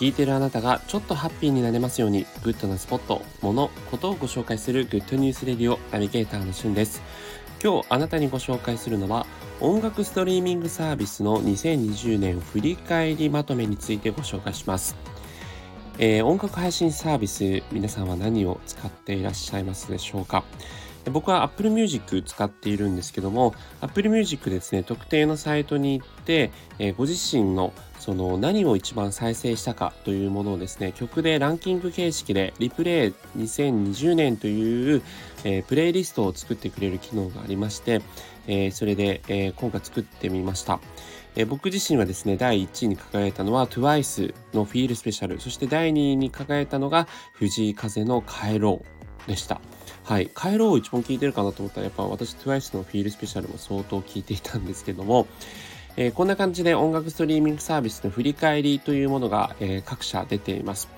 聞いてるあなたがちょっとハッピーになれますように、グッドなスポット、もの、ことをご紹介する Good News Radio ナビゲーターのしゅんです。今日あなたにご紹介するのは、音楽ストリーミングサービスの2020年振り返りまとめについてご紹介します。えー、音楽配信サービス、皆さんは何を使っていらっしゃいますでしょうか？僕は Apple Music 使っているんですけども Apple Music ですね特定のサイトに行って、えー、ご自身のその何を一番再生したかというものをですね曲でランキング形式でリプレイ2020年という、えー、プレイリストを作ってくれる機能がありまして、えー、それで、えー、今回作ってみました、えー、僕自身はですね第1位に輝いたのは TWICE のフィールスペシャルそして第2位に輝いたのが藤井風の帰ろうでした。はい。帰ろうを一番聞いてるかなと思ったら、やっぱ私 TWICE のフィールスペシャルも相当聞いていたんですけども、えー、こんな感じで音楽ストリーミングサービスの振り返りというものが、えー、各社出ています。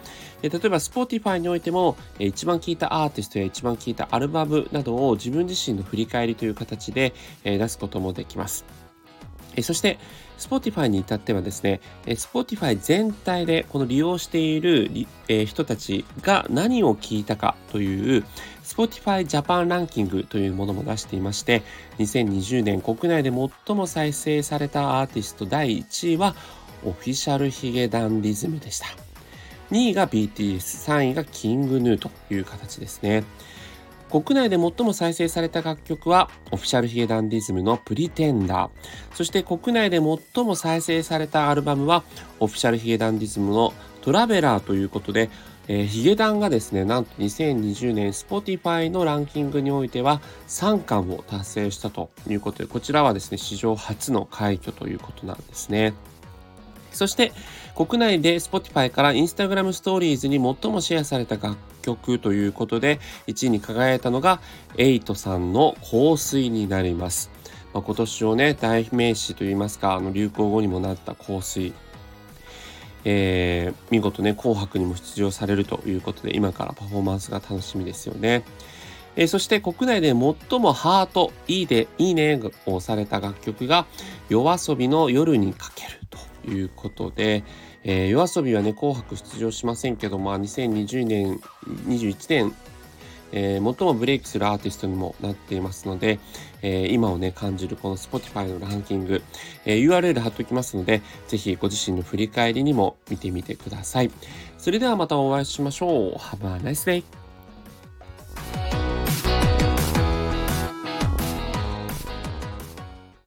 えー、例えば Spotify においても、えー、一番聴いたアーティストや一番聴いたアルバムなどを自分自身の振り返りという形で、え、出すこともできます。そして、Spotify に至ってはですね、Spotify 全体でこの利用している、人たちが何を聞いたかという Spotify Japan ランキングというものも出していまして、2020年国内で最も再生されたアーティスト第1位はオフィシャルヒゲダンディズムでした。2位が BTS、3位がキングヌーという形ですね。国内で最も再生された楽曲は、オフィシャルヒゲダンディズムのプリテンダー。そして国内で最も再生されたアルバムは、オフィシャルヒゲダンディズムのトラベラーということで、えー、ヒゲダンがですね、なんと2020年 Spotify のランキングにおいては3冠を達成したということで、こちらはですね、史上初の快挙ということなんですね。そして、国内で Spotify から Instagram Stories に最もシェアされた楽曲ということで、1位に輝いたのが、エイトさんの香水になります。まあ、今年をね、代名詞といいますか、あの流行語にもなった香水。えー、見事ね、紅白にも出場されるということで、今からパフォーマンスが楽しみですよね。えー、そして国内で最もハート、いいで、いいねをされた楽曲が、夜遊びの夜にかけるということで、えー、夜遊びはね、紅白出場しませんけど、まあ、2020年、21年、えー、最もブレイクするアーティストにもなっていますので、えー、今をね、感じるこの Spotify のランキング、えー、URL 貼っておきますので、ぜひご自身の振り返りにも見てみてください。それではまたお会いしましょう。Have a nice day!